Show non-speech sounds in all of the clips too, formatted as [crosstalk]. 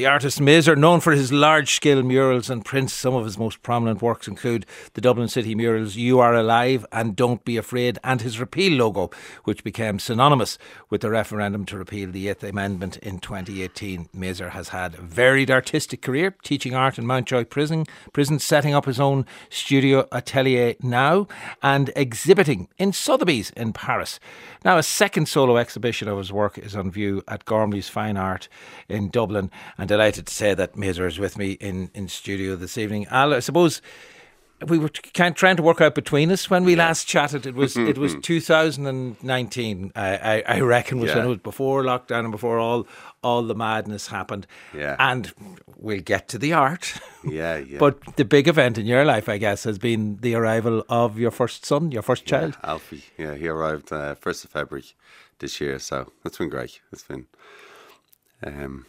The artist Maser, known for his large scale murals and prints, some of his most prominent works include the Dublin City murals You Are Alive and Don't Be Afraid, and his repeal logo, which became synonymous with the referendum to repeal the Eighth Amendment in 2018. Maser has had a varied artistic career, teaching art in Mountjoy Prison, prison setting up his own studio atelier now, and exhibiting in Sotheby's in Paris. Now, a second solo exhibition of his work is on view at Gormley's Fine Art in Dublin. And delighted to say that Maser is with me in, in studio this evening. Al, I suppose we were trying to work out between us when we yeah. last chatted. It was it was [laughs] 2019. I, I, I reckon was yeah. when it was before lockdown and before all all the madness happened. Yeah, and we'll get to the art. [laughs] Yeah, yeah. but the big event in your life, I guess, has been the arrival of your first son, your first yeah, child, Alfie. Yeah, he arrived uh, first of February this year, so it's been great. It's been. Um,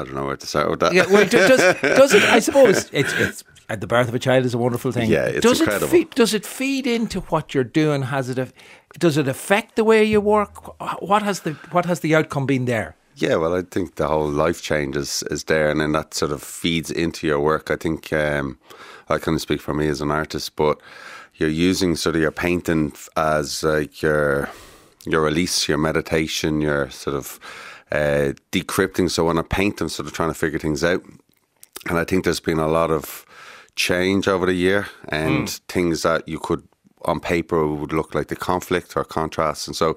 I don't know where to start with that. Yeah, well, does, [laughs] does it? I suppose it's, it's the birth of a child is a wonderful thing. Yeah, it's does incredible. It feed, does it feed into what you're doing? Has it? Does it affect the way you work? What has the what has the outcome been there? Yeah, well, I think the whole life change is, is there, and then that sort of feeds into your work. I think um, I can speak for me as an artist, but you're using sort of your painting as like your your release, your meditation, your sort of uh, decrypting. So when I paint, I'm sort of trying to figure things out. And I think there's been a lot of change over the year and mm. things that you could on paper would look like the conflict or contrast. And so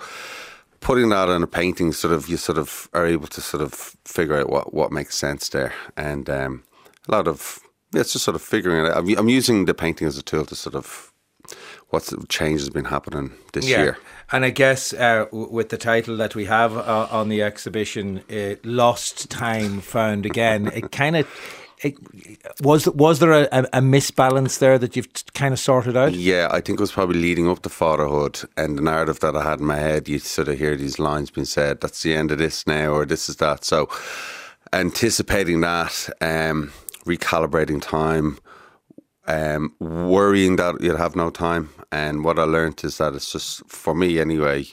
putting that in a painting sort of you sort of are able to sort of figure out what, what makes sense there. And um, a lot of yeah, it's just sort of figuring it out. I'm, I'm using the painting as a tool to sort of what change has been happening this yeah. year. And I guess uh, with the title that we have uh, on the exhibition, uh, "Lost Time Found Again," it kind of. was was there a, a, misbalance there that you've kind of sorted out? Yeah, I think it was probably leading up to fatherhood and the narrative that I had in my head. You sort of hear these lines being said, "That's the end of this now," or "This is that." So, anticipating that, um, recalibrating time, um, worrying that you'll have no time. And what I learned is that it's just for me anyway,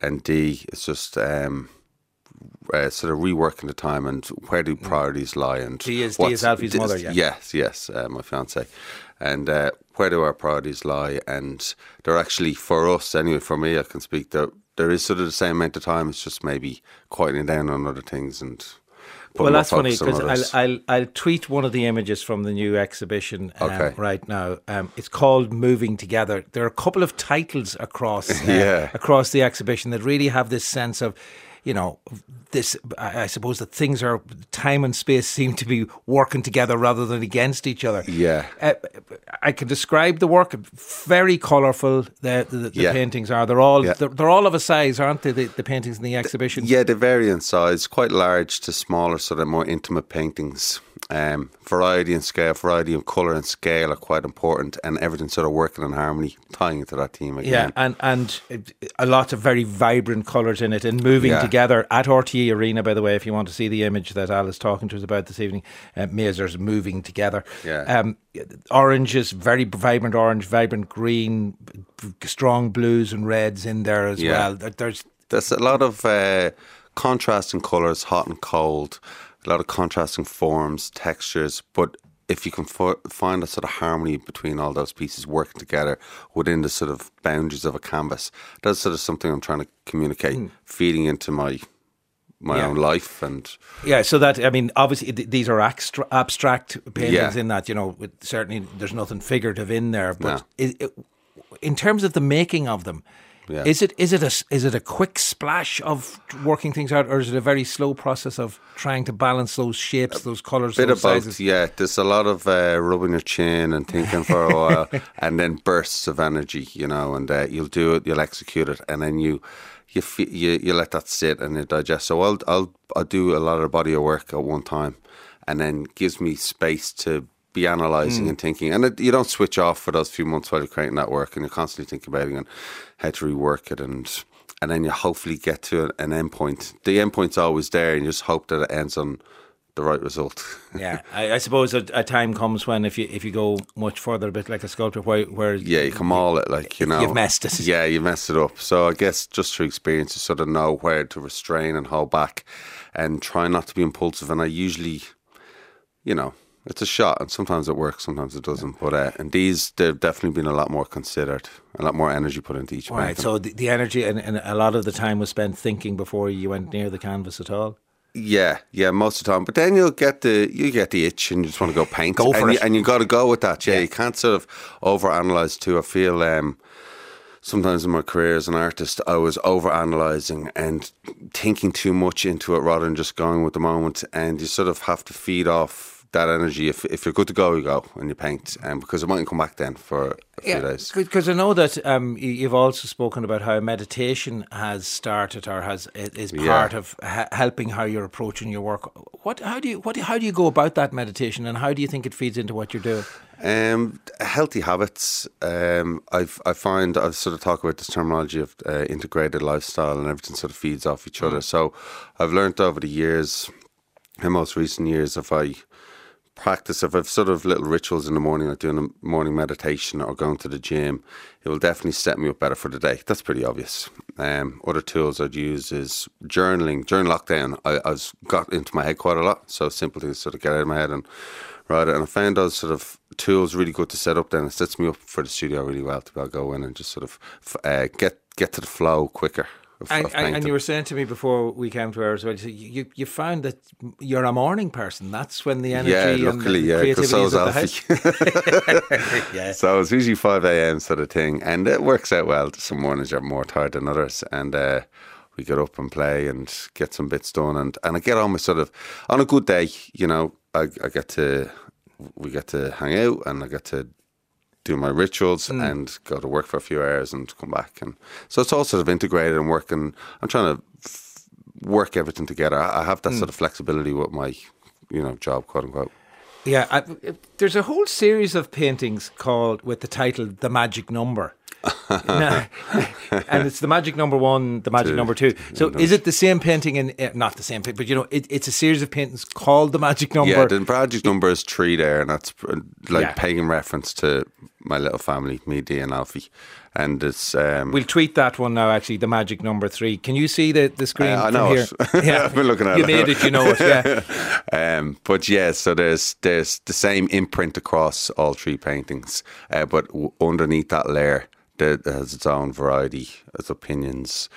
and D, it's just um, uh, sort of reworking the time and where do mm. priorities lie. And D is, D is Alfie's mother, yeah. Yes, yes, uh, my fiance. And uh, where do our priorities lie? And they're actually for us anyway. For me, I can speak that there is sort of the same amount of time. It's just maybe quieting down on other things and well, that's funny because I'll, I'll, I'll tweet one of the images from the new exhibition um, okay. right now. Um, it's called "Moving Together." There are a couple of titles across uh, [laughs] yeah. across the exhibition that really have this sense of you know, this, I suppose that things are, time and space [laughs] seem to be working together rather than against each other. Yeah. Uh, I can describe the work, very colourful, the, the, the yeah. paintings are. They're all, yeah. they're, they're, all of a size, aren't they, the, the paintings in the exhibition? Yeah, they vary in size, quite large to smaller, sort of more intimate paintings. Um, variety and scale, variety and colour and scale are quite important, and everything sort of working in harmony, tying into that theme again. Yeah, and and a lot of very vibrant colours in it, and moving yeah. together at RTE Arena. By the way, if you want to see the image that Al is talking to us about this evening, uh, Maser's moving together. Yeah. Um, orange is very vibrant orange, vibrant green, strong blues and reds in there as yeah. well. There's there's a lot of uh, contrasting colours, hot and cold a lot of contrasting forms, textures, but if you can fo- find a sort of harmony between all those pieces working together within the sort of boundaries of a canvas, that's sort of something I'm trying to communicate, mm. feeding into my my yeah. own life and yeah so that i mean obviously th- these are extra, abstract paintings yeah. in that you know certainly there's nothing figurative in there but it, it, in terms of the making of them yeah. Is it is it a is it a quick splash of working things out, or is it a very slow process of trying to balance those shapes, those colours, bit those about sizes? yeah. There's a lot of uh, rubbing your chin and thinking for a [laughs] while, and then bursts of energy, you know, and uh, you'll do it, you'll execute it, and then you you you you let that sit and it digest. So I'll I'll I'll do a lot of body of work at one time, and then gives me space to be analysing mm. and thinking. And it, you don't switch off for those few months while you're creating that work, and you're constantly thinking about it and how to rework it, and and then you hopefully get to an end point. The end point's always there, and you just hope that it ends on the right result. [laughs] yeah, I, I suppose a, a, time comes when if you if you go much further, a bit like a sculptor, where, where yeah, you can maul it like you know you've messed it. Yeah, you messed it up. So I guess just through experience, you sort of know where to restrain and hold back, and try not to be impulsive. And I usually you know, it's a shot, and sometimes it works, sometimes it doesn't. But uh, and these, they've definitely been a lot more considered, a lot more energy put into each. Right. painting. So the, the energy and, and a lot of the time was spent thinking before you went near the canvas at all. Yeah, yeah, most of the time. But then you'll get the you get the itch and you just want to go paint. Go for and it. You, and you got to go with that. Yeah, Yeah. you can't sort of overanalyze too. I feel um, sometimes in my career as an artist, I was overanalyzing and thinking too much into it rather than just going with the moment. And you sort of have to feed off that energy. If if you're good to go, you go and you paint. And because it mightn't come back then for a few days. because I know that um, you- you've also spoken about how meditation has started or has is Yeah. part of ha- helping how you're approaching your work. What how do you what how do you go about that meditation, and how do you think it feeds into what you're doing? Um, healthy habits. Um, I've I find I've sort of talked about this terminology of uh, integrated lifestyle, and everything sort of feeds off each other. So I've learned over the years, in most recent years, if I practice, I've sort of little rituals in the morning, like doing a morning meditation or going to the gym, it will definitely set me up better for the day. That's pretty obvious. Um, other tools I'd use is journaling. During lockdown, I, I got into my head quite a lot. So simple to sort of get out of my head and write it. And I found those sort of tools really good to set up. Then it sets me up for the studio really well to be able to go in and just sort of uh, get get to the flow quicker. Of, And, of and, you were saying to me before we came to ours, well, you, you you found that you're a morning person. That's when the energy yeah, and luckily, the yeah, creativity so is is Alfie. [laughs] [laughs] yeah. So it's usually 5 a.m. sort of thing, and it works out well. Some mornings you're more tired than others, and uh, we get up and play and get some bits done. And, and I get on with sort of, on a good day, you know, I, I get to, we get to hang out and I get to do my rituals mm. and go to work for a few hours and come back. And so it's all sort of integrated and working. I'm trying to f- work everything together. I have that mm. sort of flexibility with my, you know, job, quote unquote. Yeah, I, there's a whole series of paintings called with the title "The Magic Number," [laughs] And it's the magic number one, the magic Two. number two. So, Yeah, is it the same painting? And uh, not the same, painting, but you know, it, it's a series of paintings called the magic number. Yeah, the magic number is three there, and that's uh, like Yeah. paying reference to my little family, me, Dee, and Alfie. And it's um, We'll tweet that one now. Actually, the magic number three. Can you see the the screen Uh, I know here? it. [laughs] I've been looking at you it. You made it. You know it. Yeah. [laughs] um, but yeah, so there's there's the same imprint across all three paintings, uh, but w- underneath that layer, there has its own variety, its opinions,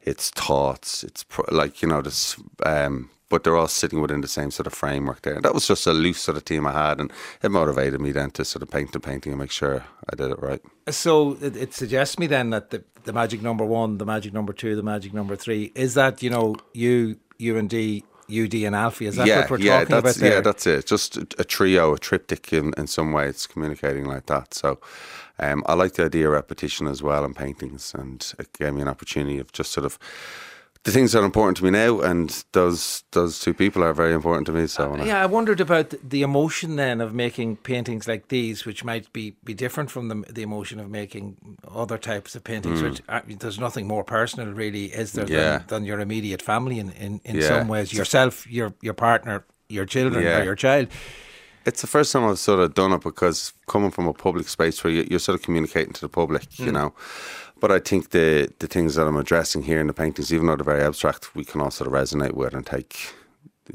its thoughts. It's like you know this. Um, but they're all sitting within the same sort of framework there. That was just a loose sort of team I had, and it motivated me then to sort of paint the painting and make sure I did it right. So it, it suggests me then that the, the magic number one, the magic number two, the magic number three is that you know you you and D, you D and Alfie. Is that yeah, what we're yeah, talking about that's, there? Yeah, that's it. Just a, a trio, a triptych in, in some way. It's communicating like that. So um, I like the idea of repetition as well in paintings, and it gave me an opportunity of just sort of the things that are important to me now, and those those two people are very important to me. So I- Yeah, I wondered about the emotion then of making paintings like these, which might be, be different from the, the emotion of making other types of paintings. Which uh, there's nothing more personal, really, is there. Yeah. than, than your immediate family in, in, in Yeah. some ways? Yourself, your your partner, your children, Yeah. or your child. It's the first time I've sort of done it because coming from a public space where you- you're sort of communicating to the public, Hmm. you know. But I think the the things that I'm addressing here in the paintings, even though they're very abstract, we can all sort of resonate with and take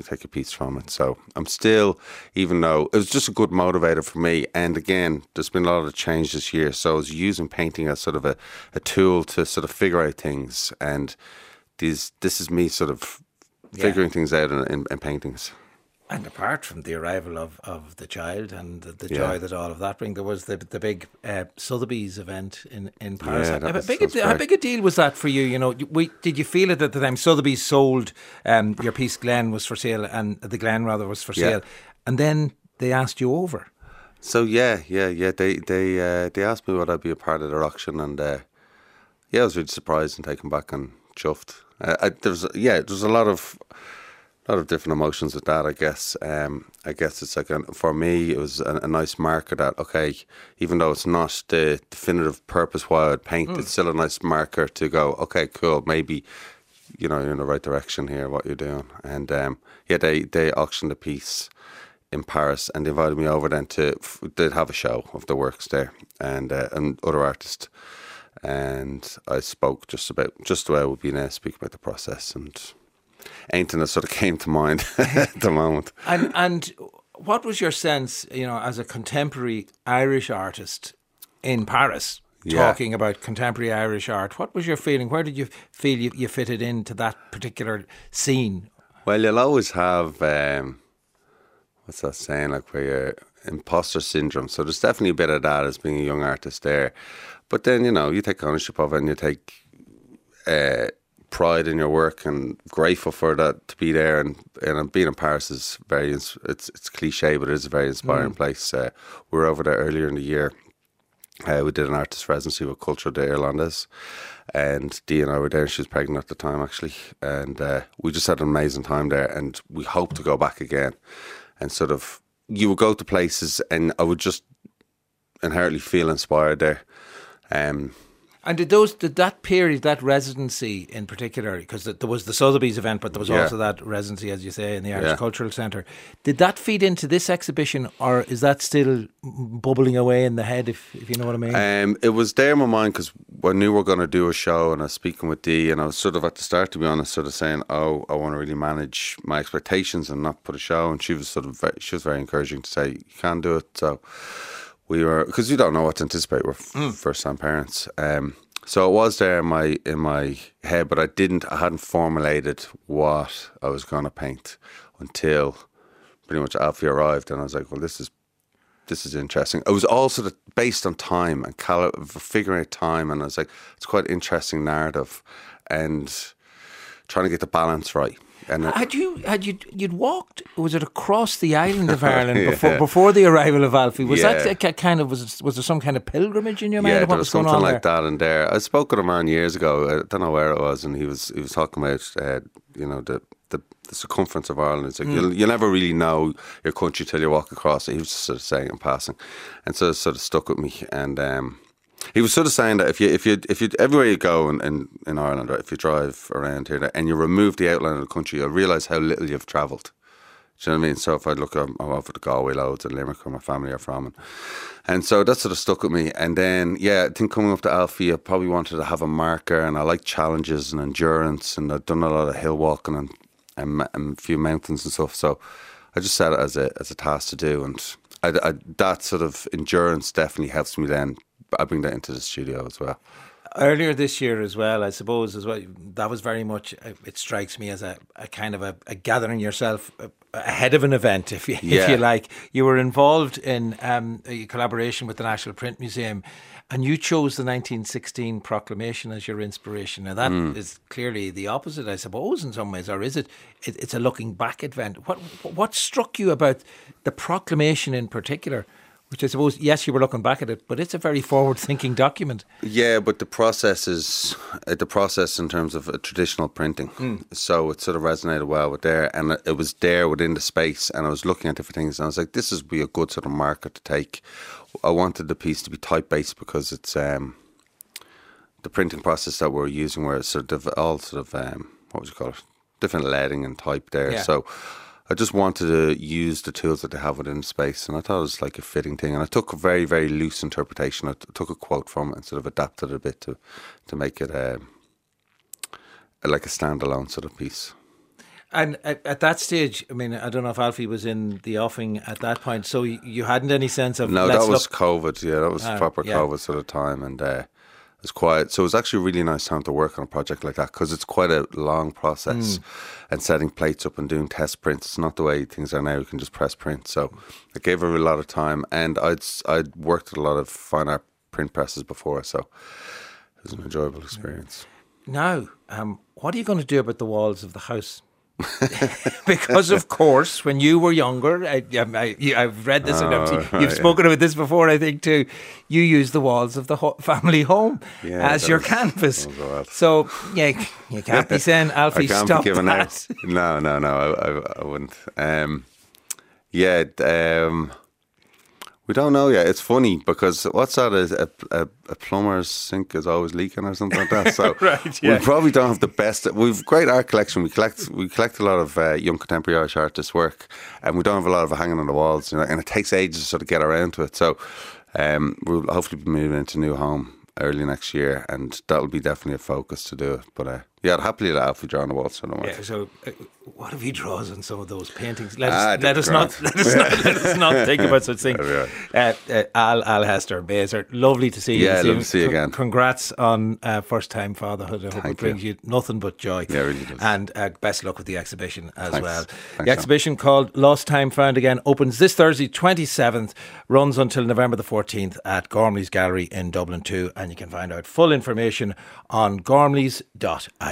take a piece from it. So I'm still, even though it was just a good motivator for me. And again, there's been a lot of change this year, so I was using painting as sort of a, a tool to sort of figure out things. And these this is me sort of figuring things out in, in, in paintings. And apart from the arrival of, of the child and the, the Yeah. joy that all of that brings, there was the the big uh, Sotheby's event in, in Paris. Yeah, how, big a, how big a deal was that for you? You know, we, did you feel it at the time? Sotheby's sold um, your piece, Glen was for sale, and the Glen rather was for Yeah. sale, and then they asked you over. So yeah, yeah, yeah. They they uh, they asked me would I be a part of their auction, and uh, yeah, I was really surprised and taken back and chuffed. Uh, I, there was yeah, there was a lot of lot of different emotions with that. I guess. Um, I guess it's like a, for me, it was a, a nice marker that okay, even though it's not the definitive purpose why I'd paint, it's still a nice marker to go. Okay, cool. Maybe you know you're in the right direction here. What you're doing, and um, yeah, they they auctioned a piece in Paris, and they invited me over then to they'd have a show of the works there and uh, and other artists, and I spoke just about just the way I would be now, speak about the process and anything that sort of [laughs] came to mind [laughs] [laughs] at the moment. And and what was your sense, you know, as a contemporary Irish artist in Paris? Yeah. Talking about contemporary Irish art, what was your feeling? Where did you feel you, you fitted into that particular scene? Well, you'll always have um, what's that saying? Like where you're imposter syndrome. So there's definitely a bit of that as being a young artist there. But then you know you take ownership of it and you take uh, pride in your work and grateful for that to be there. And and being in Paris is very it's it's cliche, but it is a very inspiring place. Uh, we were over there earlier in the year. Uh, we did an artist residency with Culture de Irlandes, and Dee and I were there. She was pregnant at the time, actually, and uh, we just had an amazing time there. And we hope to go back again. And sort of, you would go to places, and I would just inherently feel inspired there. Um, And did those did that period, that residency in particular, because there was the Sotheby's event, but there was Yeah. also that residency, as you say, in the Irish Yeah. Cultural Centre. Did that feed into this exhibition, or is that still bubbling away in the head? If if you know what I mean? Um, it was there in my mind because I knew we were going to do a show, and I was speaking with Dee, and I was sort of at the start, to be honest, sort of saying, "Oh, I want to really manage my expectations and not put a show." And she was sort of very, she was very encouraging to say, "You can do it." So we were because you don't know what to anticipate. We're f- first time parents. Um, so it was there in my in my head, but I didn't. I hadn't formulated what I was going to paint until pretty much Alfie arrived, and I was like, "Well, this is this is interesting." It was all sort of based on time and cal- figuring out time, and I was like, "It's quite interesting narrative," and trying to get the balance right. And had you had you you'd walked? Was it across the island of [laughs] Ireland Yeah. before before the arrival of Alfie? Was Yeah. that a ki- kind of was was there some kind of pilgrimage in your mind? Yeah, of there what was was something like there? that in there. I spoke with a man years ago. I don't know where it was, and he was he was talking about uh, you know the, the the circumference of Ireland. It's like you'll, you'll never really know your country till you walk across it. He was just sort of saying in passing, and so it sort of stuck with me. And um, he was sort of saying that if you if you if you everywhere you go in, in, in Ireland, right, if you drive around here and you remove the outline of the country, you'll realise how little you've travelled. Do you know what I mean? So if I look, I'm, I'm over the Galway loads and Limerick, where my family are from, and, and so that sort of stuck with me. And then, yeah, I think coming up to Alfie, I probably wanted to have a marker, and I like challenges and endurance, and I've done a lot of hill walking and, and, and a few mountains and stuff. So I just set it as a as a task to do, and I, I, that sort of endurance definitely helps me. Then I bring that into the studio as well. earlier this year as well, I suppose as well. That was very much. uh, It strikes me as a, a kind of a, a gathering yourself uh, ahead of an event, [laughs] if you if you like. You were involved in um, a collaboration with the National Print Museum, and you chose the 1916 proclamation as your inspiration. Now that is clearly the opposite, I suppose, in some ways, or is it? it it's a looking back event. What what struck you about the proclamation in particular? Which I suppose, yes, you were looking back at it, but it's a very forward-thinking document. Yeah, but the process is uh, the process in terms of uh, traditional printing. So it sort of resonated well with there, and it- it was there within the space. And I was looking at different things, and I was like, "This is be a good sort of marker to take." I wanted the piece to be type based because it's um, the printing process that we're using, where it's sort of all sort of um, what would you call it, different leading and type there. Yeah. So. I just wanted to use the tools that they have within space, and I thought it was like a fitting thing. And I took a very, very loose interpretation. I t- took a quote from it and sort of adapted it a bit to to make it um, like a standalone sort of piece. And at, at that stage, I mean, I don't know if Alfie was in the offing at that point, so you, you hadn't any sense of. No, that was look- COVID. Yeah, that was Ah, proper yeah. COVID sort of time, and uh, it was quiet. So it was actually a really nice time to work on a project like that because it's quite a long process. And setting plates up and doing test prints, it's not the way things are now. You can just press print. So it gave her a lot of time, and I'd I'd worked at a lot of fine art print presses before, so it was an enjoyable experience. Now, um, what are you going to do about the walls of the house? [laughs] because of course, when you were younger, I, have read this. Oh, I've- right, you've yeah. spoken about this before, I think too. You used the walls of the ho- family home Yeah, as your was- canvas. wild. So yeah, you can't be [laughs] saying Alfie stop that. out. No, no, no. I, I, I wouldn't. Um, yeah, um, we don't know yet. It's funny because what's that? A, a, a plumber's sink is always leaking or something like that. [laughs] So Right, yeah. we probably don't have the best. We've great art collection. We collect we collect a lot of uh, young contemporary Irish artists' work, and we don't have a lot of it hanging on the walls. You know, and it takes ages to sort of get around to it. So um, we'll hopefully be moving into a new home early next year, and that'll be definitely a focus to do it. But uh, Yeah, I'd happily laugh with John Waltz. So, Yeah, so uh, what if he draws on some of those paintings? Let Ah, us, let us don't let us not let us not [laughs] think about such things. Yeah. Uh, uh, Al Al Hester Maser, lovely to see you. Yeah, this evening. to see you again. Congrats on uh, first time fatherhood. I hope it Thank brings you. nothing but joy. Yeah, really does. And uh, best luck with the exhibition as Thanks. well. Thanks, the exhibition called Lost Time Found Again opens this Thursday, twenty seventh, runs until November the fourteenth at Gormley's Gallery in Dublin 2. and you can find out full information on gormleys.ie.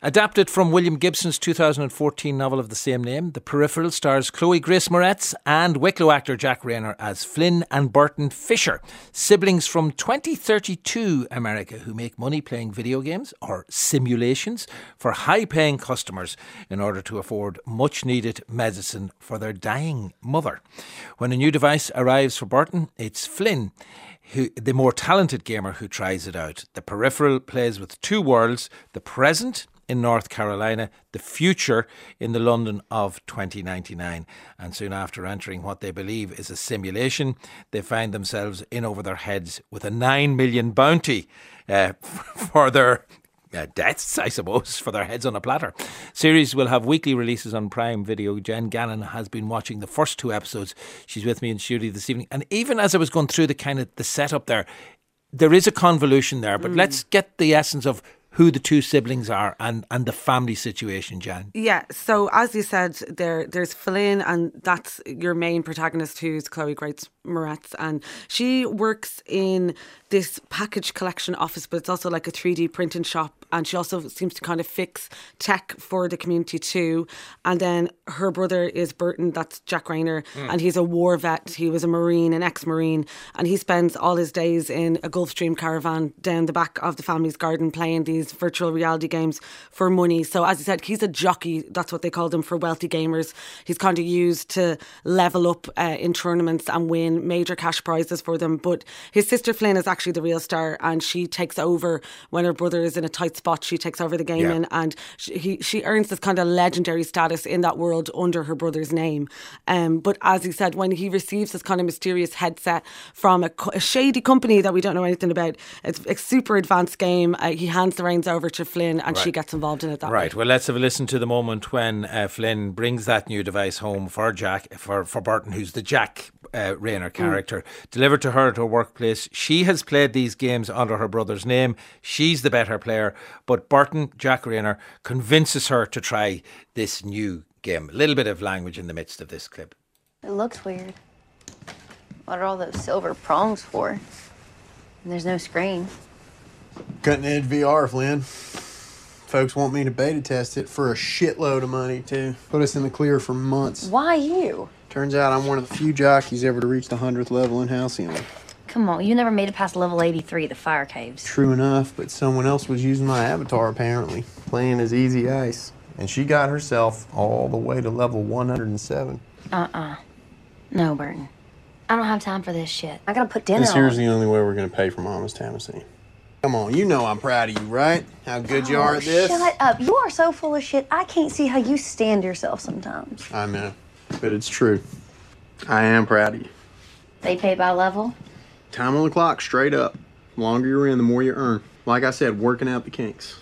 Adapted from William Gibson's 2014 novel of the same name, The Peripheral stars Chloe Grace Moretz and Wicklow actor Jack Reynor as Flynn and Burton Fisher, siblings from 2032 America who make money playing video games or simulations for high paying customers in order to afford much needed medicine for their dying mother. When a new device arrives for Burton, it's Flynn who, the more talented gamer who tries it out. The peripheral plays with two worlds the present in North Carolina, the future in the London of 2099. And soon after entering what they believe is a simulation, they find themselves in over their heads with a 9 million bounty uh, [laughs] for their uh, deaths, I suppose, for their heads on a platter. Series will have weekly releases on Prime Video. Jen Gannon has been watching the first two episodes. She's with me in studio this evening, and even as I was going through the kind of the setup there, there is a convolution there. But let's get the essence of who the two siblings are and and the family situation, Jan. Yeah, so as you said, there there's Flynn, and that's your main protagonist, who's Chloe Grace Moretz, and she works in this package collection office, but it's also like a 3D printing shop, and she also seems to kind of fix tech for the community too. And then her brother is Burton, that's Jack Reynor, hmm. and he's a war vet. He was a Marine, an ex-Marine, and he spends all his days in a Gulfstream caravan down the back of the family's garden playing these virtual reality games for money. So as I said, he's a jockey. That's what they called him for wealthy gamers. He's kind of used to level up uh, in tournaments and win major cash prizes for them. But his sister Flynn is actually the real star, and she takes over when her brother is in a tight spot. She takes over the gaming, and she, he, she earns this kind of legendary status in that world under her brother's name. Um, but as he said, when he receives this kind of mysterious headset from a, a shady company that we don't know anything about, it's a super advanced game. Uh, he hands the reins over to Flynn, and she gets involved in it that Right. way. Well, let's have a listen to the moment when uh, Flynn brings that new device home for Jack, for, for Burton, who's the Jack uh, Reynor character, delivered to her at her workplace. She has played these games under her brother's name. She's the better player, but Burton, Jack Reynor, convinces her to try this new game. A little bit of language in the midst of this clip. It looks weird. What are all those silver prongs for? And there's no screen. Cutting edge VR, Flynn. Folks want me to beta test it for a shitload of money, too. Put us in the clear for months. Why you? Turns out I'm one of the few jockeys ever to reach the 100th level in Halcyon. Come on, you never made it past level 83 of the fire caves. True enough, but someone else was using my avatar, apparently. Playing as easy ice. And she got herself all the way to level 107. Uh-uh. No, Burton. I don't have time for this shit. I gotta put dinner This here's on. the only way we're gonna pay for Mama's Tennessee. Come on, you know I'm proud of you, right? How good you are at this. Shut up. You are so full of shit. I can't see how you stand yourself sometimes. I know, but it's true. I am proud of you. They pay by level? Time on the clock, straight up. The longer you're in, the more you earn. Like I said, working out the kinks.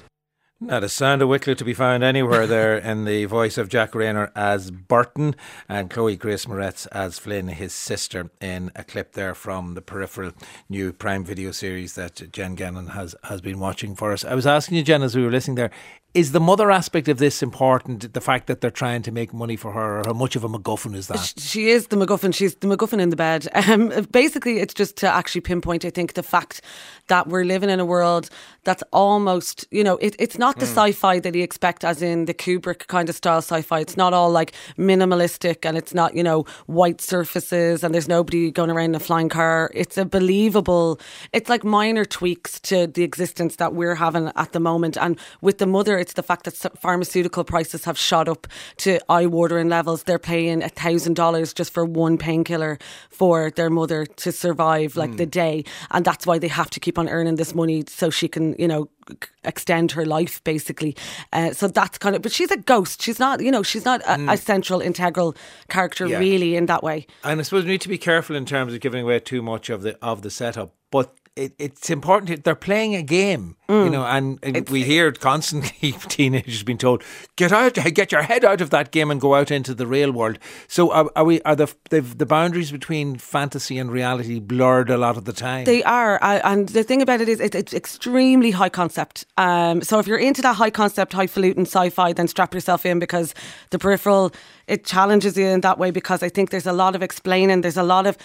Not a sound of Wicklow to be found anywhere there [laughs] in the voice of Jack Reynor as Burton and Chloe Grace Moretz as Flynn, his sister, in a clip there from the Peripheral new Prime Video series that Jen Gannon has, has been watching for us. I was asking you, Jen, as we were listening there, is the mother aspect of this important? The fact that they're trying to make money for her, or how much of a MacGuffin is that? She is the MacGuffin. She's the MacGuffin in the bed. [laughs] Um, basically, it's just to actually pinpoint, I think, the fact that we're living in a world that's almost, you know, it, it's not the hmm. sci fi that you expect, as in the Kubrick kind of style sci fi. It's not all like minimalistic and it's not, you know, white surfaces and there's nobody going around in a flying car. It's a believable, it's like minor tweaks to the existence that we're having at the moment. And with the mother, it's the fact that pharmaceutical prices have shot up to eye watering levels. They're paying a thousand dollars just for one painkiller for their mother to survive like the hmm. day, and that's why they have to keep on earning this money so she can, you know, extend her life basically. Uh, so that's kind of, but she's a ghost. She's not, you know, she's not a, a central, integral character Yeah. really in that way. And I suppose we need to be careful in terms of giving away too much of the of the setup. But it, it's important. They're playing a game, you know, and, and we hear constantly [laughs] teenagers being told, "Get out, get your head out of that game and go out into the real world." So, are, are we? Are the the boundaries between fantasy and reality blurred a lot of the time? They are, uh, and the thing about it is, it, it's extremely high concept. Um, so if you're into that high concept, highfalutin sci-fi, then strap yourself in because the peripheral it challenges you in that way. Because I think there's a lot of explaining, there's a lot of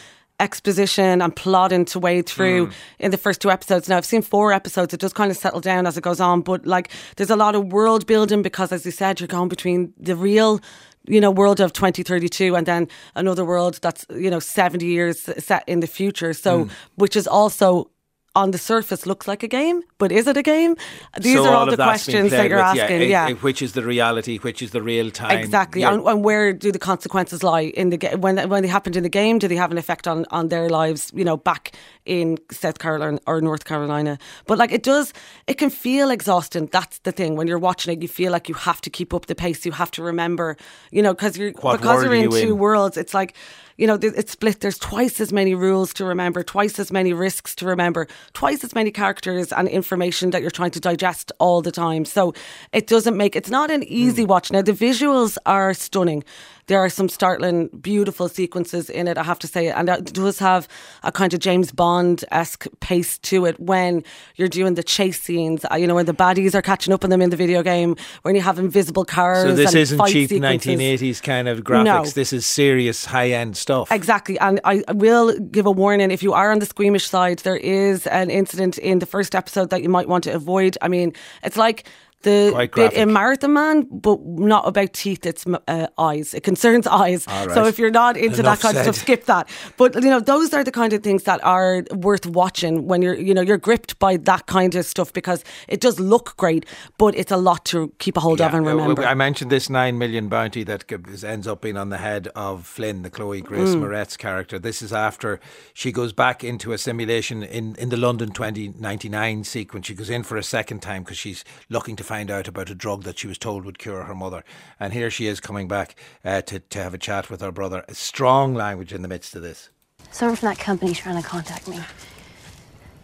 exposition and plotting to wade through mm. in the first two episodes. Now I've seen four episodes; it does kind of settle down as it goes on, but like there's a lot of world building because, as you said, you're going between the real you know world of 2032 and then another world that's you know 70 years set in the future. So mm. which is also on the surface looks like a game but is it a game these So are all, of the questions that you're with, asking yeah, which is the reality, which is the real time. Exactly, and, and where do the consequences lie in the ga- when when they happened in the game? Do they have an effect on on their lives? You know, back in South Carolina or North Carolina. But like it does, it can feel exhausting. That's the thing. When you're watching it, you feel like you have to keep up the pace. You have to remember, you know, because you're What because you're are in you two worlds. It's like. You know, it's split. There's twice as many rules to remember, twice as many risks to remember, twice as many characters and information that you're trying to digest all the time. So it doesn't make it's not an easy hmm. watch. Now the visuals are stunning. There are some startling, beautiful sequences in it. I have to say, and it does have a kind of James Bond esque pace to it when you're doing the chase scenes. uh, You know, when the baddies are catching up on them in the video game, when you have invisible cars. So this isn't cheap sequences. 1980s kind of graphics. No. This is serious high end stuff. Exactly. And I will give a warning if you are on the squeamish side, there is an incident in the first episode that you might want to avoid. I mean, it's like the bit in Marathon Man, but not about teeth, it's uh, eyes. It concerns [laughs] eyes. Right. So if you're not into Enough that kind of stuff, skip that. But, you know, those are the kind of things that are worth watching when you're, you know, you're gripped by that kind of stuff because it does look great, but it's a lot to keep a hold of and remember. I mentioned this nine million bounty that ends up being on the head of Flynn, the Chloe Grace Mm. Moretz character. This is after she goes back into a simulation in, in the London 2099 sequence. She goes in for a second time because she's looking to find out about a drug that she was told would cure her mother. And here she is coming back uh, to, to have a chat with her brother. Strong language in the midst of this. Someone from that company's trying to contact me.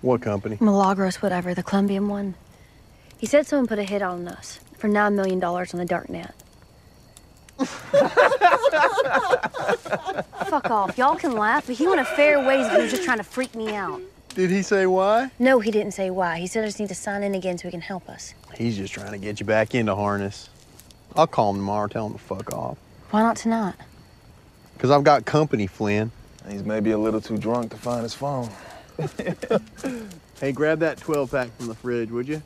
What company? Milagros, whatever, the Colombian one. He said someone put a hit on us for $9 million on the dark net. [laughs] Fuck off. Y'all can laugh, but he went a fair ways if he was just trying to freak me out. Did he say why? No, he didn't say why. He said I just need to sign in again so he can help us. He's just trying to get you back into harness. I'll call him tomorrow, tell him to fuck off. Why not tonight? Because I've got company, Flynn. He's maybe a little too drunk to find his phone. [laughs] Hey, grab that 12 pack from the fridge, would you?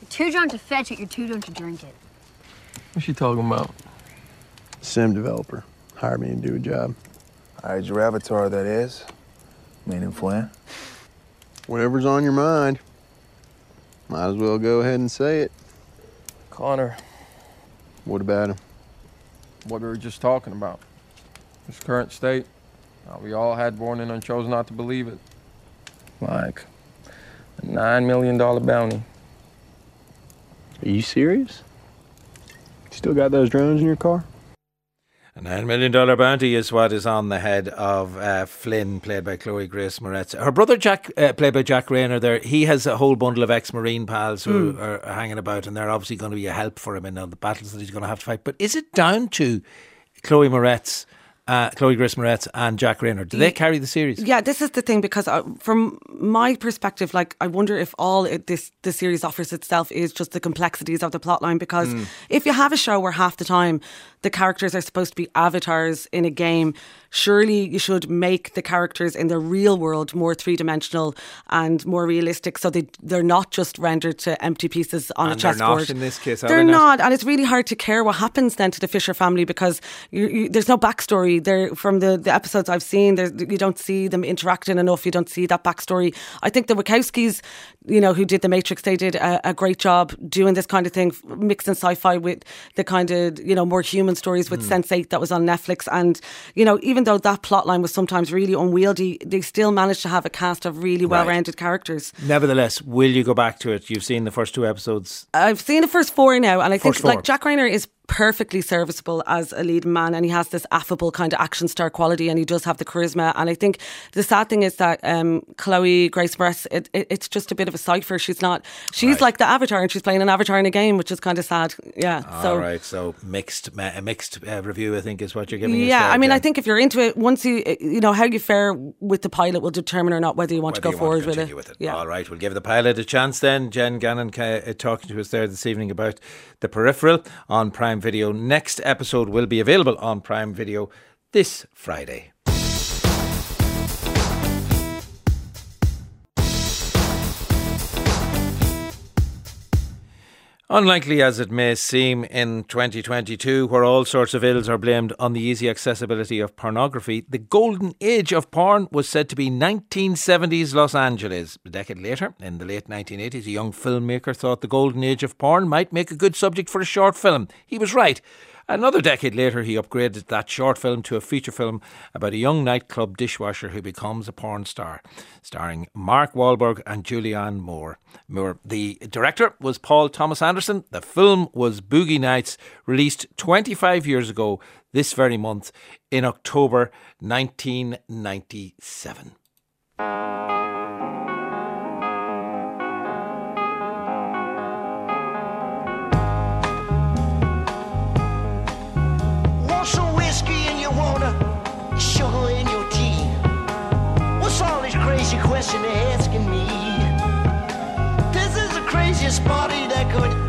You're too drunk to fetch it, you're too drunk to drink it. What's she talking about? Sim developer. Hired me to do a job. All right, your avatar, that is. Meaning Flynn. Whatever's on your mind. Might as well go ahead and say it. Connor, What about him? what we were just talking about. His current state. how we all had born in and chose not to believe it. Like a nine million dollar bounty. Are you serious? You still got those drones in your car? A $9 million bounty is what is on the head of uh, Flynn, played by Chloe Grace Moretz. Her brother, Jack, uh, played by Jack Reynor, there, he has a whole bundle of ex Marine pals who are, are hanging about, and they're obviously going to be a help for him in all the battles that he's going to have to fight. But is it down to Chloe Moretz, uh, Chloe Grace Moretz, and Jack Reynor? Do they carry the series? Yeah, this is the thing because uh, from my perspective, like I wonder if all it, this the series offers itself is just the complexities of the plotline. Because if you have a show where half the time the characters are supposed to be avatars in a game, surely you should make the characters in the real world more three dimensional and more realistic, so they they're not just rendered to empty pieces on And a they're chessboard. not in this case, are They're they not? not, and it's really hard to care what happens then to the Fisher family because you, you, there's no backstory. There, from the, the episodes I've seen, you don't see them interacting enough. You don't see that backstory. I think the Wachowskis, you know, who did The Matrix, they did a, a great job doing this kind of thing, mixing sci-fi with the kind of you know more human stories with hmm. Sense8 that was on Netflix. And you know, even though that plot line was sometimes really unwieldy, they still managed to have a cast of really well-rounded characters. Nevertheless, will you go back to it? You've seen the first two episodes. I've seen the first four now, and I think four. like Jack Reynor is perfectly serviceable as a lead man and he has this affable kind of action star quality and he does have the charisma and I think the sad thing is that um, Chloe Grace Moretz it, it, it's just a bit of a cipher she's not she's Right. like the avatar and she's playing an avatar in a game which is kind of sad yeah so All right, so mixed, a mixed uh, review, I think, is what you're giving. us yeah, I mean, I think if you're into it, once you you know how you fare with the pilot will determine or not whether you want Whether to go forward to with, it. with it. Yeah. All right, we'll give the pilot a chance then. Jen Gannon uh, talking to us there this evening about The Peripheral on Prime Video. Next episode will be available on Prime Video this Friday. Unlikely as it may seem in 2022, where all sorts of ills are blamed on the easy accessibility of pornography, the golden age of porn was said to be 1970s Los Angeles. A decade later, in the late 1980s, a young filmmaker thought the golden age of porn might make a good subject for a short film. He was right. Another decade later, he upgraded that short film to a feature film about a young nightclub dishwasher who becomes a porn star, starring Mark Wahlberg and Julianne Moore. Moore. The director was Paul Thomas Anderson. The film was Boogie Nights, released 25 years ago this very month in October 1997. Question asking me? This is the craziest party that could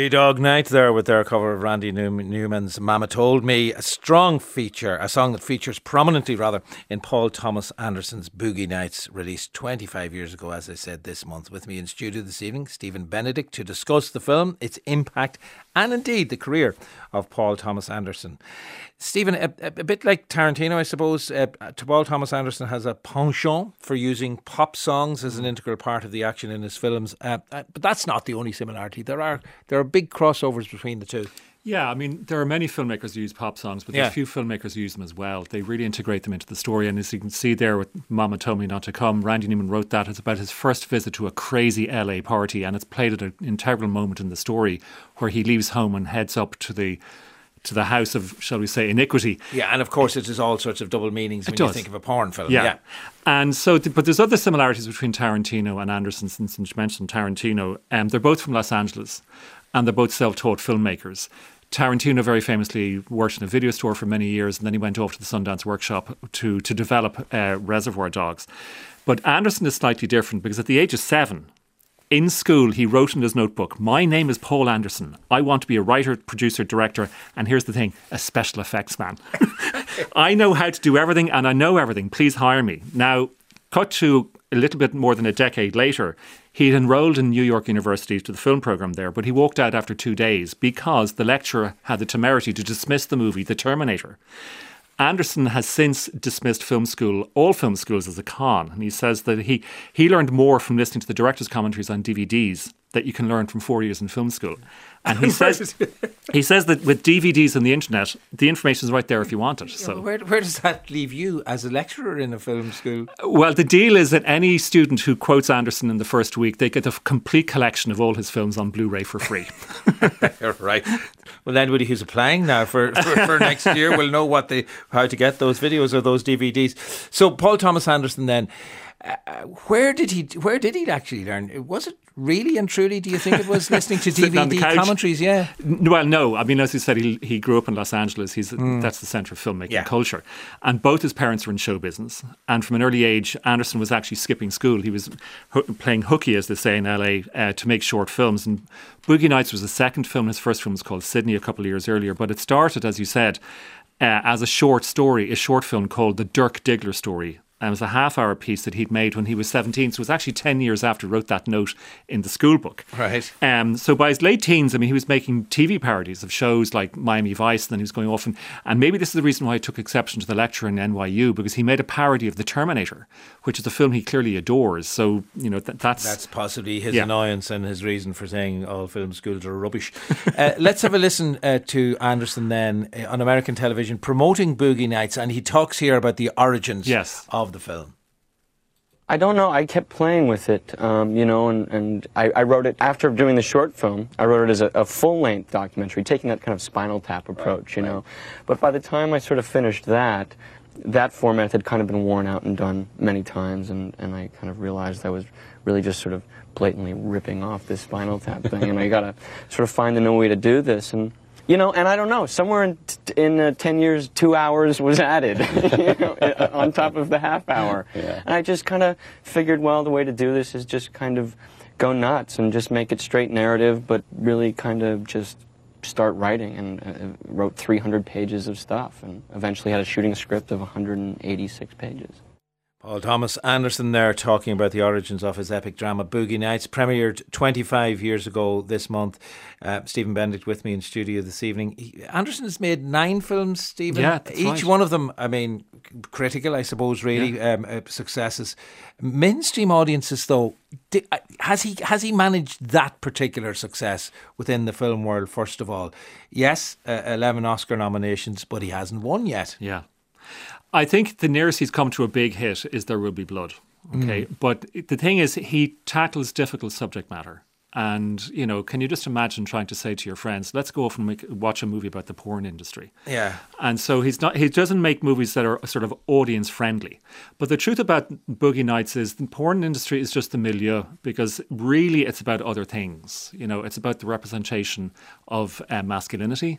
Three Dog Night there with their cover of Randy Newman's Mama Told Me. A strong feature, a song that features prominently, rather, in Paul Thomas Anderson's Boogie Nights, released 25 years ago, as I said, this month. With me in studio this evening, Stephen Benedict, to discuss the film, its impact, and indeed the career of Paul Thomas Anderson. Stephen, a, a, bit like Tarantino, I suppose, uh, Paul Thomas Anderson has a penchant for using pop songs as an integral part of the action in his films. Uh, uh, but that's not the only similarity. There are there are big crossovers between the two. Yeah, I mean, there are many filmmakers who use pop songs, but Yeah. there's few filmmakers who use them as well. They really integrate them into the story. And as you can see there with Mama Told Me Not to Come, Randy Newman wrote that. It's about his first visit to a crazy LA party, and it's played at an integral moment in the story where he leaves home and heads up to the to the house of, shall we say, iniquity. Yeah, and of course it has all sorts of double meanings when you think of a porn film. Yeah. yeah. And so, but there's other similarities between Tarantino and Anderson, since you mentioned Tarantino. Um, they're both from Los Angeles and they're both self taught filmmakers. Tarantino very famously worked in a video store for many years and then he went off to the Sundance Workshop to, to develop uh, Reservoir Dogs. But Anderson is slightly different because at the age of seven, in school, he wrote in his notebook, My name is Paul Anderson. I want to be a writer, producer, director, and here's the thing a special effects man. [laughs] I know how to do everything and I know everything. Please hire me. Now, cut to a little bit more than a decade later, he enrolled in New York University to the film program there, but he walked out after two days because the lecturer had the temerity to dismiss the movie The Terminator. Anderson has since dismissed film school, all film schools, as a con. And he says that he, he learned more from listening to the director's commentaries on DVDs that you can learn from four years in film school. And he [laughs] says he says that with DVDs and the internet, the information is right there if you want it. So Where, where does that leave you as a lecturer in a film school? well, the deal is that any student who quotes Anderson in the first week, they get a complete collection of all his films on Blu-ray for free. [laughs] right. Well, anybody who's applying now for, for, for next year will know what they how to get those videos or those DVDs. So, Paul Thomas Anderson, then, uh, where did he where did he actually learn? Was it really and truly? Do you think it was [laughs] listening to Sitting on the DVD commentaries? Yeah. Well, no. I mean, as you said, he, he grew up in Los Angeles. He's that's the center of filmmaking. Yeah. culture, and both his parents were in show business. And from an early age, Anderson was actually skipping school. He was ho- playing hooky, as they say in LA, uh, to make short films. And Boogie Nights was the second film. His first film was called Sydney a couple of years earlier, but it started, as you said, uh, as a short story, a short film called The Dirk Diggler Story. And it was a half hour piece that he'd made when he was 17. So it was actually 10 years after he wrote that note in the school book. Right. Um, so by his late teens, I mean, he was making TV parodies of shows like Miami Vice, and then he was going off. And, and maybe this is the reason why I took exception to the lecture in NYU, because he made a parody of The Terminator, which is a film he clearly adores. So, you know, th- that's. That's possibly his Yeah. annoyance and his reason for saying all film schools are rubbish. uh, [laughs] let's have a listen uh, to Anderson then uh, on American television promoting Boogie Nights, and he talks here about the origins Yes. of the film. I don't know. I kept playing with it, um, you know, and, and I, I wrote it after doing the short film. I wrote it as a, a full-length documentary, taking that kind of Spinal Tap approach, you know. But by the time I sort of finished that, that format had kind of been worn out and done many times, and, and I kind of realized I was really just sort of blatantly ripping off this Spinal Tap thing, and I gotta [laughs] sort of find a new way to do this, and you know, and I don't know, somewhere in, t- in uh, 10 years, two hours was added [laughs] you know, on top of the half hour. And I just kind of figured, well, the way to do this is just kind of go nuts and just make it straight narrative, but really kind of just start writing and uh, wrote 300 pages of stuff and eventually had a shooting script of 186 pages. Paul Thomas Anderson there talking about the origins of his epic drama Boogie Nights, premiered 25 years ago this month. Uh, Stephen Bendict with me in studio this evening. He, Anderson has made nine films, Stephen. Yeah, that's Each right. one of them, I mean, critical, I suppose, really, um, uh, successes. Mainstream audiences, though, di- uh, has he has he managed that particular success within the film world? First of all, yes, uh, eleven Oscar nominations, but he hasn't won yet. Yeah. I think the nearest he's come to a big hit is There Will Be Blood. Okay. But the thing is, he tackles difficult subject matter. And, you know, can you just imagine trying to say to your friends, let's go off and make, watch a movie about the porn industry? Yeah. And so he's not he doesn't make movies that are sort of audience friendly. But the truth about Boogie Nights is the porn industry is just the milieu because really it's about other things. You know, it's about the representation of uh, masculinity.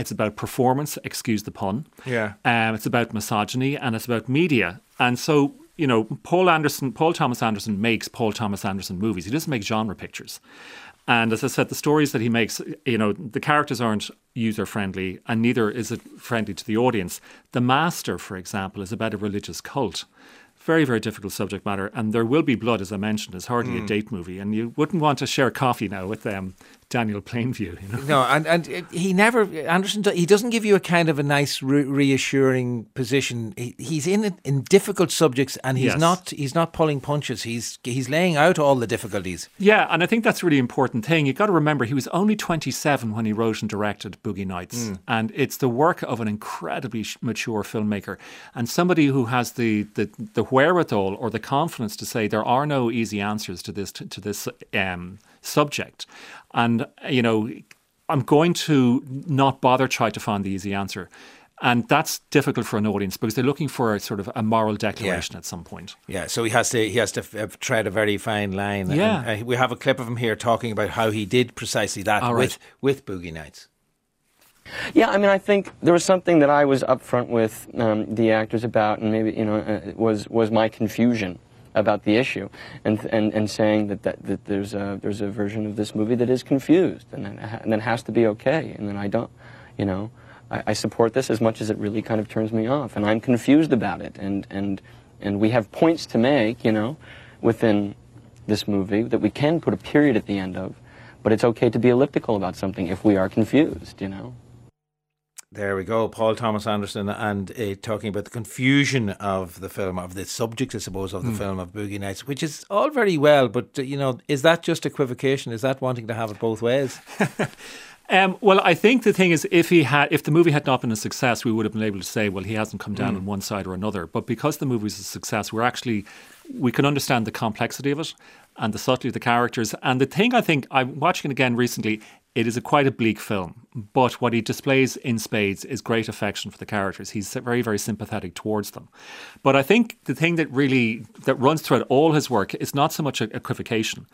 It's about performance, excuse the pun. Yeah. Um, it's about misogyny and it's about media. And so, you know, Paul Anderson, Paul Thomas Anderson makes Paul Thomas Anderson movies. He doesn't make genre pictures. And as I said, the stories that he makes, you know, the characters aren't user friendly and neither is it friendly to the audience. The Master, for example, is about a religious cult. Very, very difficult subject matter. And There Will Be Blood, as I mentioned, is hardly a date movie. And you wouldn't want to share coffee now with um, Daniel Plainview, you know. No, and and he never Anderson. He doesn't give you a kind of a nice re- reassuring position. He, he's in in difficult subjects, and he's Yes. not he's not pulling punches. He's he's laying out all the difficulties. Yeah, and I think that's a really important thing. You've got to remember he was only 27 when he wrote and directed Boogie Nights. And it's the work of an incredibly mature filmmaker and somebody who has the, the, the wherewithal or the confidence to say there are no easy answers to this to this um, subject. And, you know, I'm going to not bother try to find the easy answer. And that's difficult for an audience because they're looking for a sort of a moral declaration at some point. Yeah, so he has to he has to f- tread a very fine line. Yeah. And, uh, we have a clip of him here talking about how he did precisely that All with with Boogie Nights. Yeah, I mean, I think there was something that I was upfront with um, the actors about, and maybe you know, uh, was was my confusion about the issue, and and, and saying that, that that there's a there's a version of this movie that is confused, and then and then has to be okay, and then I don't, you know, I, I support this as much as it really kind of turns me off, and I'm confused about it, and and and we have points to make, you know, within this movie that we can put a period at the end of, but it's okay to be elliptical about something if we are confused, you know. There we go, Paul Thomas Anderson, and uh, talking about the confusion of the film, of the subject, I suppose, of the film of Boogie Nights, which is all very well, but uh, you know, is that just equivocation? Is that wanting to have it both ways? [laughs] Um, well, I think the thing is, if he had, if the movie had not been a success, we would have been able to say, well, he hasn't come down on one side or another. But because the movie was a success, we're actually we can understand the complexity of it and the subtlety of the characters. And the thing I think I'm watching it again recently, it is a quite a bleak film, but what he displays in spades is great affection for the characters. He's very, very sympathetic towards them. But I think the thing that really that runs throughout all his work is not so much equivocation;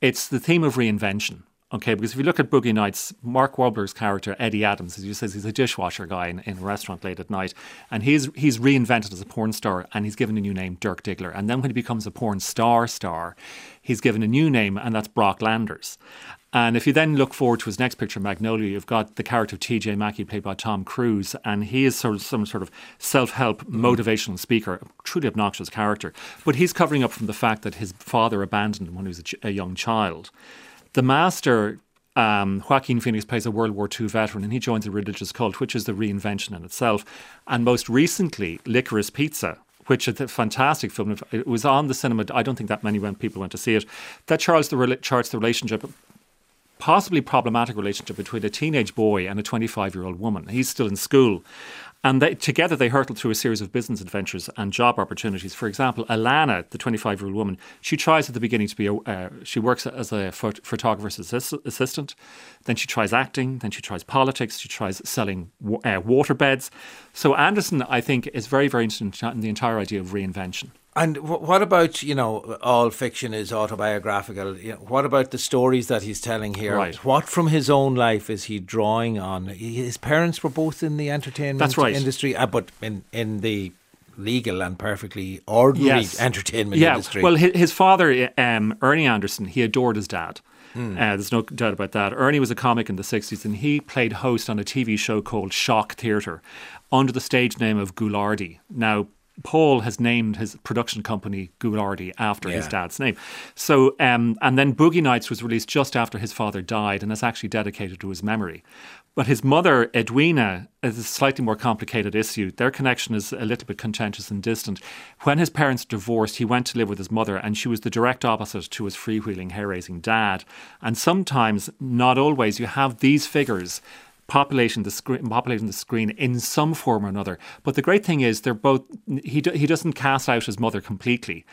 it's the theme of reinvention. Okay, because if you look at Boogie Nights, Mark Wahlberg's character Eddie Adams, as you says, he's a dishwasher guy in, in a restaurant late at night, and he's he's reinvented as a porn star, and he's given a new name, Dirk Diggler, and then when he becomes a porn star star, he's given a new name, and that's Brock Landers. And if you then look forward to his next picture, Magnolia, you've got the character of T.J. Mackey, played by Tom Cruise, and he is sort of some sort of self-help, motivational speaker, a truly obnoxious character. But he's covering up from the fact that his father abandoned him when he was a, ch- a young child. The master um, Joaquin Phoenix plays a World War II veteran and he joins a religious cult, which is the reinvention in itself. And most recently, Licorice Pizza, which is a fantastic film. It was on the cinema. I don't think that many people went to see it. That charts the, charts the relationship possibly problematic relationship between a teenage boy and a 25 year old woman. He's still in school. And they, together they hurtle through a series of business adventures and job opportunities. For example, Alana, the 25 year old woman, she tries at the beginning to be a, uh, she works as a phot- photographer's assist- assistant. Then she tries acting. Then she tries politics. She tries selling w- uh, water beds. So Anderson, I think, is very, very interested in the entire idea of reinvention. And what about you know all fiction is autobiographical? You know, what about the stories that he's telling here? Right. What from his own life is he drawing on? His parents were both in the entertainment right. industry, uh, but in in the legal and perfectly ordinary Yes. entertainment yeah. industry. Well, his, his father, um, Ernie Anderson, he adored his dad. Hmm. Uh, there's no doubt about that. Ernie was a comic in the 60s and he played host on a TV show called Shock Theatre under the stage name of Ghoulardi. Now, Paul has named his production company Ghoulardi after his dad's name. So, um, and then Boogie Nights was released just after his father died and is actually dedicated to his memory. But his mother, Edwina, is a slightly more complicated issue. Their connection is a little bit contentious and distant. When his parents divorced, he went to live with his mother, and she was the direct opposite to his freewheeling, hair raising dad. And sometimes, not always, you have these figures populating the screen, populating the screen in some form or another. But the great thing is, they're both. He do- he doesn't cast out his mother completely.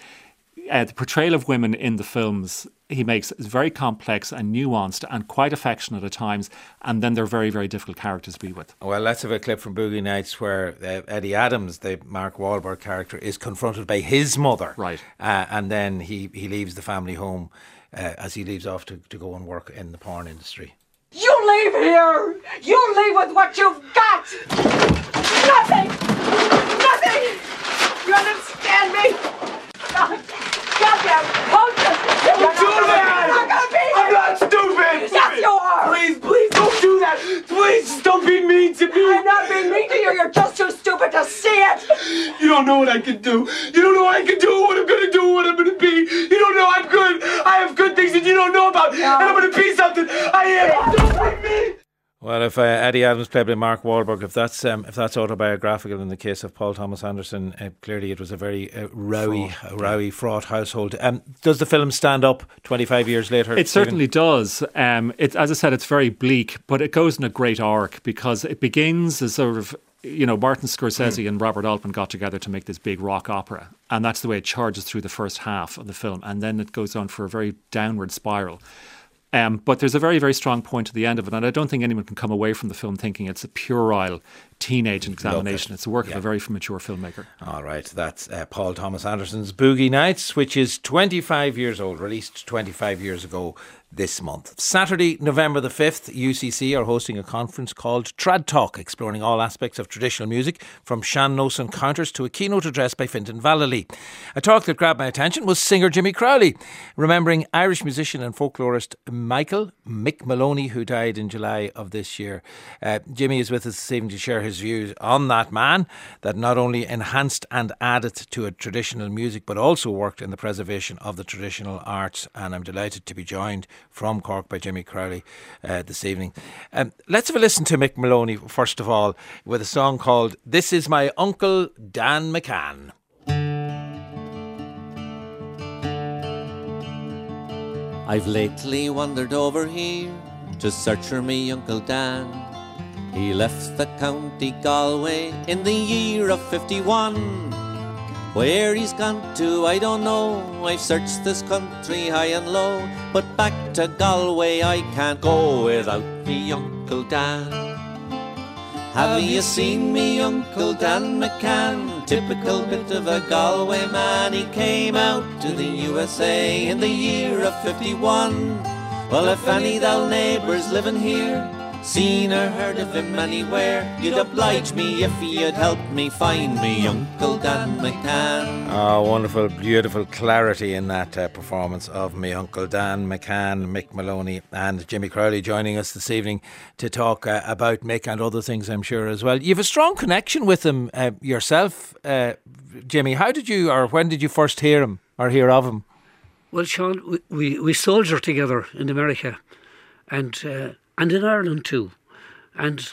Uh, the portrayal of women in the films he makes is very complex and nuanced and quite affectionate at times, and then they're very very difficult characters to be with. Well, let's have a clip from Boogie Nights where uh, Eddie Adams, the Mark Wahlberg character, is confronted by his mother. Right. Uh, and then he, he leaves the family home uh, as he leaves off to, to go and work in the porn industry. You leave here! You leave with what you've got! Nothing! Nothing! You understand me? God, goddamn punk! Don't do that! You're not I'm not stupid! Yes, you are! Please, please don't do that! Please don't be mean to me! I'm not being mean to you. You're just too stupid to see it. You don't know what I can do. You don't know what I can do, what I'm gonna do, what I'm gonna be. You don't know I'm good. I have good things that you don't know about. And I'm gonna be something. I am. Don't like me. Well, if uh, Eddie Adams played by Mark Wahlberg, if that's um, if that's autobiographical in the case of Paul Thomas Anderson, uh, clearly it was a very uh, rowy, rowy, fraught household. Um, does the film stand up twenty five years later? It Stephen? certainly does. Um, it, as I said, it's very bleak, but it goes in a great arc because it begins as sort of. You know, Martin Scorsese and Robert Altman got together to make this big rock opera, and that's the way it charges through the first half of the film, and then it goes on for a very downward spiral. Um, but there's a very, very strong point at the end of it, and I don't think anyone can come away from the film thinking it's a puerile teenage examination. It's the work of a very mature filmmaker. All right, that's uh, Paul Thomas Anderson's Boogie Nights, which is 25 years old, released 25 years ago this month. Saturday, November the 5th, UCC are hosting a conference called Trad Talk, exploring all aspects of traditional music, from sean-nós encounters to a keynote address by Fintan Vallely. A talk that grabbed my attention was singer Jimmy Crowley, remembering Irish musician and folklorist Michael Mick Moloney, who died in July of this year. Uh, Jimmy is with us this evening to share his views on that man that not only enhanced and added to a traditional music, but also worked in the preservation of the traditional arts. And I'm delighted to be joined from Cork by Jimmy Crowley uh, this evening. Um, let's have a listen to Mick Moloney, first of all, with a song called This Is My Uncle Dan McCann. I've lately wandered over here to search for me Uncle Dan. He left the county Galway in the year of 51. Where he's gone to, I don't know. I've searched this country high and low, but back to Galway I can't go without me Uncle Dan. Have you seen me Uncle Dan McCann? Typical bit of a Galway man. He came out to the USA in the year of 51. Well, if any thou neighbours living here Seen or heard of him anywhere, you'd oblige me if you'd help me find me Uncle Dan McCann. Oh, wonderful, beautiful clarity in that uh, performance of me Uncle Dan McCann, Mick Moloney, and Jimmy Crowley joining us this evening to talk uh, about Mick and other things, I'm sure, as well. You have a strong connection with him uh, yourself, uh, Jimmy. How did you, or when did you first hear him or hear of him? Well, Sean, we, we, we soldiered together in America and uh, and in Ireland too. And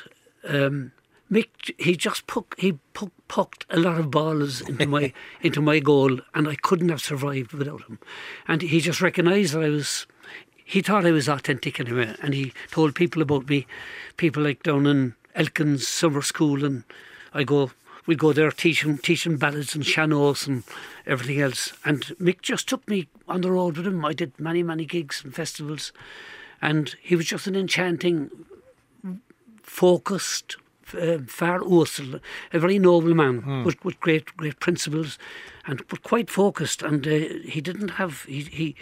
um, Mick, he just poked, he poked a lot of balls into my [laughs] into my goal, and I couldn't have survived without him. And he just recognised that I was. He thought I was authentic anyway, and he told people about me, people like down in Elkins Summer School, and I go we'd go there teaching teaching ballads and sean-nós and everything else. And Mick just took me on the road with him. I did many many gigs and festivals, and he was just an enchanting, focused, uh, far Ursel, a very noble man Hmm. with, with great great principles, and but quite focused. And uh, he didn't have he, he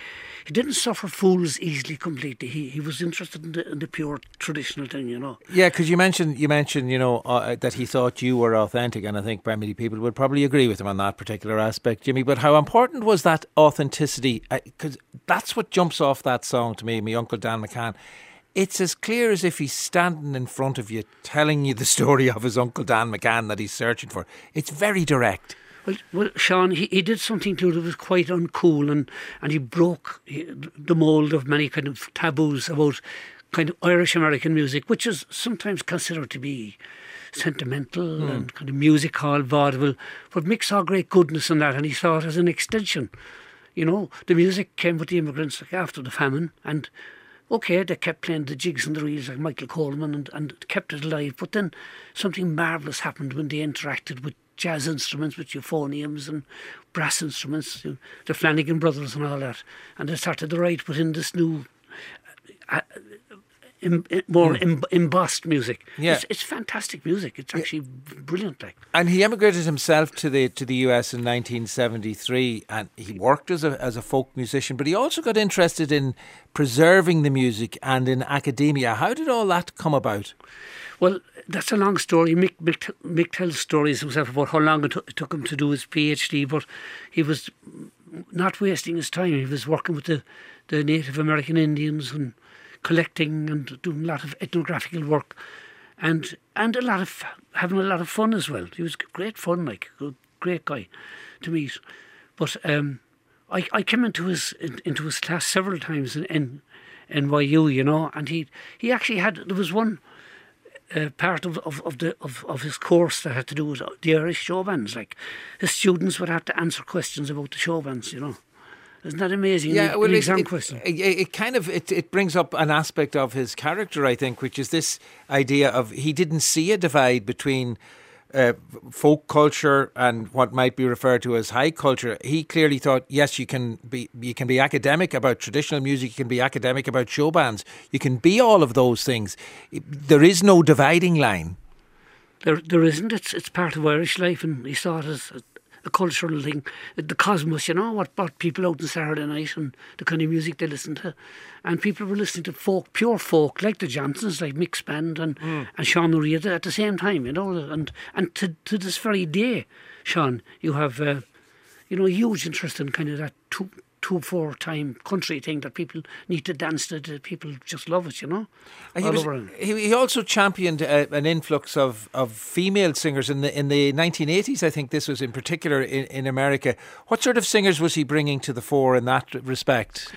he didn't suffer fools easily completely. He he was interested in the, in the pure traditional thing, you know. Yeah, because you mentioned you mentioned you know uh, that he thought you were authentic, and I think many people would probably agree with him on that particular aspect, Jimmy. But how important was that authenticity? Because that's what jumps off that song to me, My Uncle Dan McCann. It's as clear as if he's standing in front of you, telling you the story of his Uncle Dan McCann that he's searching for. It's very direct. Well, well, Sean, he, he did something too that was quite uncool, and, and he broke the mould of many kind of taboos about kind of Irish American music, which is sometimes considered to be sentimental Hmm. and kind of music hall vaudeville. But Mick saw great goodness in that, and he saw it as an extension. You know, the music came with the immigrants after the famine, and okay, they kept playing the jigs and the reels like Michael Coleman and, and kept it alive. But then something marvellous happened when they interacted with jazz instruments, with euphoniums and brass instruments, you know, the Flanagan brothers and all that. And they started to write within this new, uh, em, em- more hmm. em, embossed music. Yeah. It's, it's fantastic music. It's actually brilliant. Like. And he emigrated himself to the to the US in 1973, and he worked as a as a folk musician. But he also got interested in preserving the music and in academia. How did all that come about? Well, that's a long story. Mick, Mick, Mick tells stories himself about how long it, took it took him to do his PhD, but he was not wasting his time. He was working with the, the Native American Indians and collecting and doing a lot of ethnographical work, and and a lot of having a lot of fun as well. He was great fun, like a great guy to meet. But um, I I came into his in, into his class several times in, in NYU, you know, and he he actually had there was one uh, part of, of, of the of, of his course that had to do with the Irish show. Like his students would have to answer questions about the show you know. Isn't that amazing? An- an it- exam it, question. It, it kind of it, it brings up an aspect of his character, I think, which is this idea of he didn't see a divide between uh, folk culture and what might be referred to as high culture. He clearly thought, yes, you can be you can be academic about traditional music, you can be academic about show bands, you can be all of those things. There is no dividing line. There, there isn't. It's it's part of Irish life, and he saw it as a, cultural thing. The cosmos, you know, what brought people out on Saturday night and the kind of music they listened to, and people were listening to folk, pure folk, like the Johnsons, like Mick's band and and Sean O'Reilly at the same time, you know, and and to to this very day, Sean, you have. Uh, you know, a huge interest in kind of that two, two, four time country thing that people need to dance to. that People just love it, you know. He, was- he, also championed uh, an influx of, of female singers in the in the 1980s. I think this was in particular in, in America. What sort of singers was he bringing to the fore in that respect,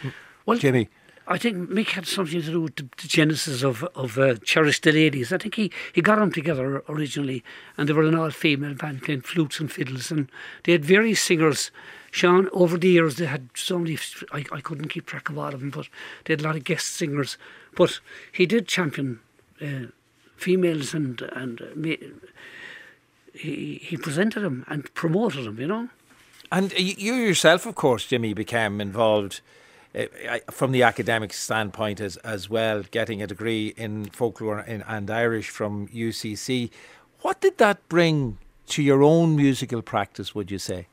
Well, Jimmy? I think Mick had something to do with the, the genesis of of uh, Cherish the Ladies. I think he, he got them together originally, and they were an all female band playing flutes and fiddles, and they had various singers. Sean, over the years, they had so many. I, I couldn't keep track of all of them, but they had a lot of guest singers. But he did champion uh, females, and and uh, he he presented them and promoted them. You know. And you you yourself, of course, Jimmy, became involved uh, from the academic standpoint as as well, getting a degree in folklore and Irish from UCC. What did that bring to your own musical practice? Would you say?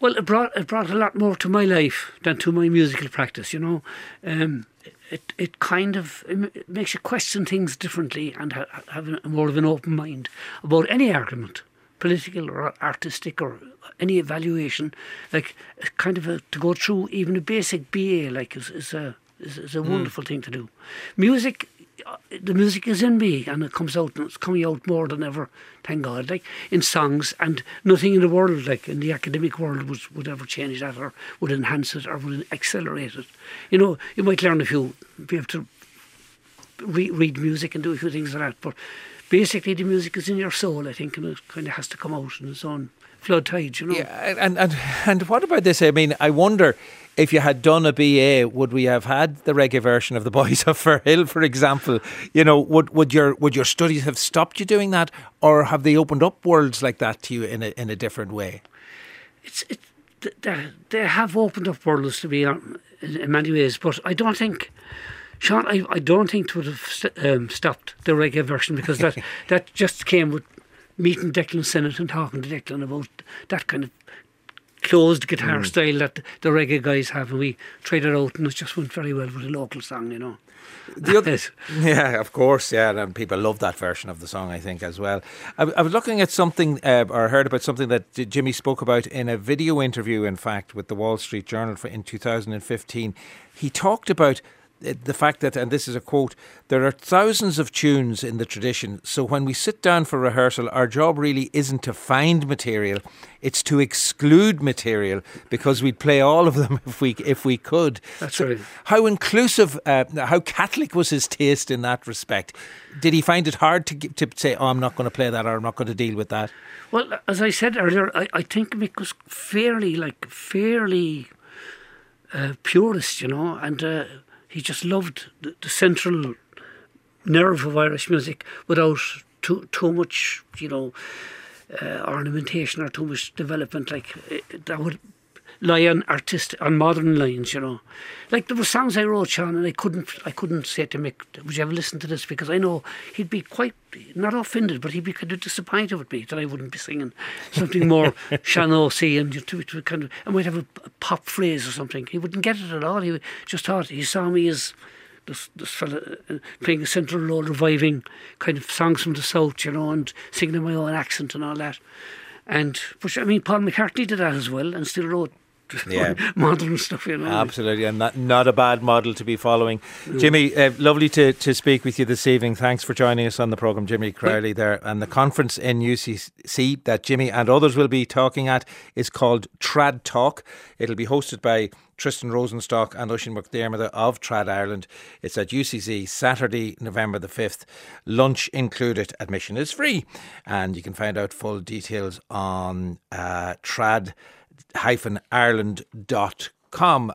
Well, it brought it brought a lot more to my life than to my musical practice. You know, um, it it kind of it makes you question things differently and ha- have a, more of an open mind about any argument, political or artistic or any evaluation. Like kind of a, to go through even a basic BA like is, is a is, is a Mm. wonderful thing to do. Music Uh, the music is in me and it comes out and it's coming out more than ever thank god like in songs and nothing in the world like in the academic world would, would ever change that or would enhance it or would accelerate it. You know you might learn a few be able to re- read music and do a few things like that but basically the music is in your soul i think and it kind of has to come out in its own tide you know Yeah, and and and what about this? I mean, I wonder if you had done a BA, would we have had the reggae version of the Boys [laughs] of Fairhill, for example? You know, would would your would your studies have stopped you doing that, or have they opened up worlds like that to you in a in a different way? it's it, they, they have opened up worlds to me in, in many ways, but I don't think, Sean, I, I don't think it would have um, stopped the reggae version because that, [laughs] that just came with meeting Declan Sinnott and talking to Declan about that kind of closed guitar Mm. style that the reggae guys have, and we tried it out, and it just went very well with a local song, you know. The other, [laughs] yeah, of course, yeah, and people love that version of the song, I think, as well. I, I was looking at something, uh, or heard about something that Jimmy spoke about in a video interview, in fact, with the Wall Street Journal for, in 2015. He talked about the fact that, and this is a quote, there are thousands of tunes in the tradition, so when we sit down for rehearsal, our job really isn't to find material, it's to exclude material because we'd play all of them [laughs] if we if we could. That's So right. How inclusive, uh, how Catholic was his taste in that respect? Did he find it hard to to say, "Oh, I'm not going to play that," or "I'm not going to deal with that"? Well, as I said earlier, I, I think Mick was fairly, like, fairly uh, purist, you know, and uh, he just loved the, the central nerve of Irish music without too too much, you know, uh, ornamentation or too much development. Like uh, that would lie on artist on modern lines, you know. Like there were songs I wrote, Sean, and I couldn't I couldn't say to Mick, would you ever listen to this? Because I know he'd be quite not offended, but he'd be kind of disappointed with me that I wouldn't be singing something more [laughs] Sean O'Sea and to, to kind of I might have a, a pop phrase or something. He wouldn't get it at all. He just thought he saw me as this this fella uh, playing a central role, reviving kind of songs from the south, you know, and singing in my own accent and all that. And but I mean, Paul McCartney did that as well, and still wrote [laughs] Yeah. [laughs] modern stuff, you know. Absolutely, and not, not a bad model to be following. Jimmy, uh, lovely to, to speak with you this evening. Thanks for joining us on the programme, Jimmy Crowley there. And the conference in UCC that Jimmy and others will be talking at is called Trad Talk. It'll be hosted by Tristan Rosenstock and Oisin McDermott of Trad Ireland. It's at UCC Saturday, November the 5th. Lunch included. Admission is free. And you can find out full details on uh, trad-ireland.com.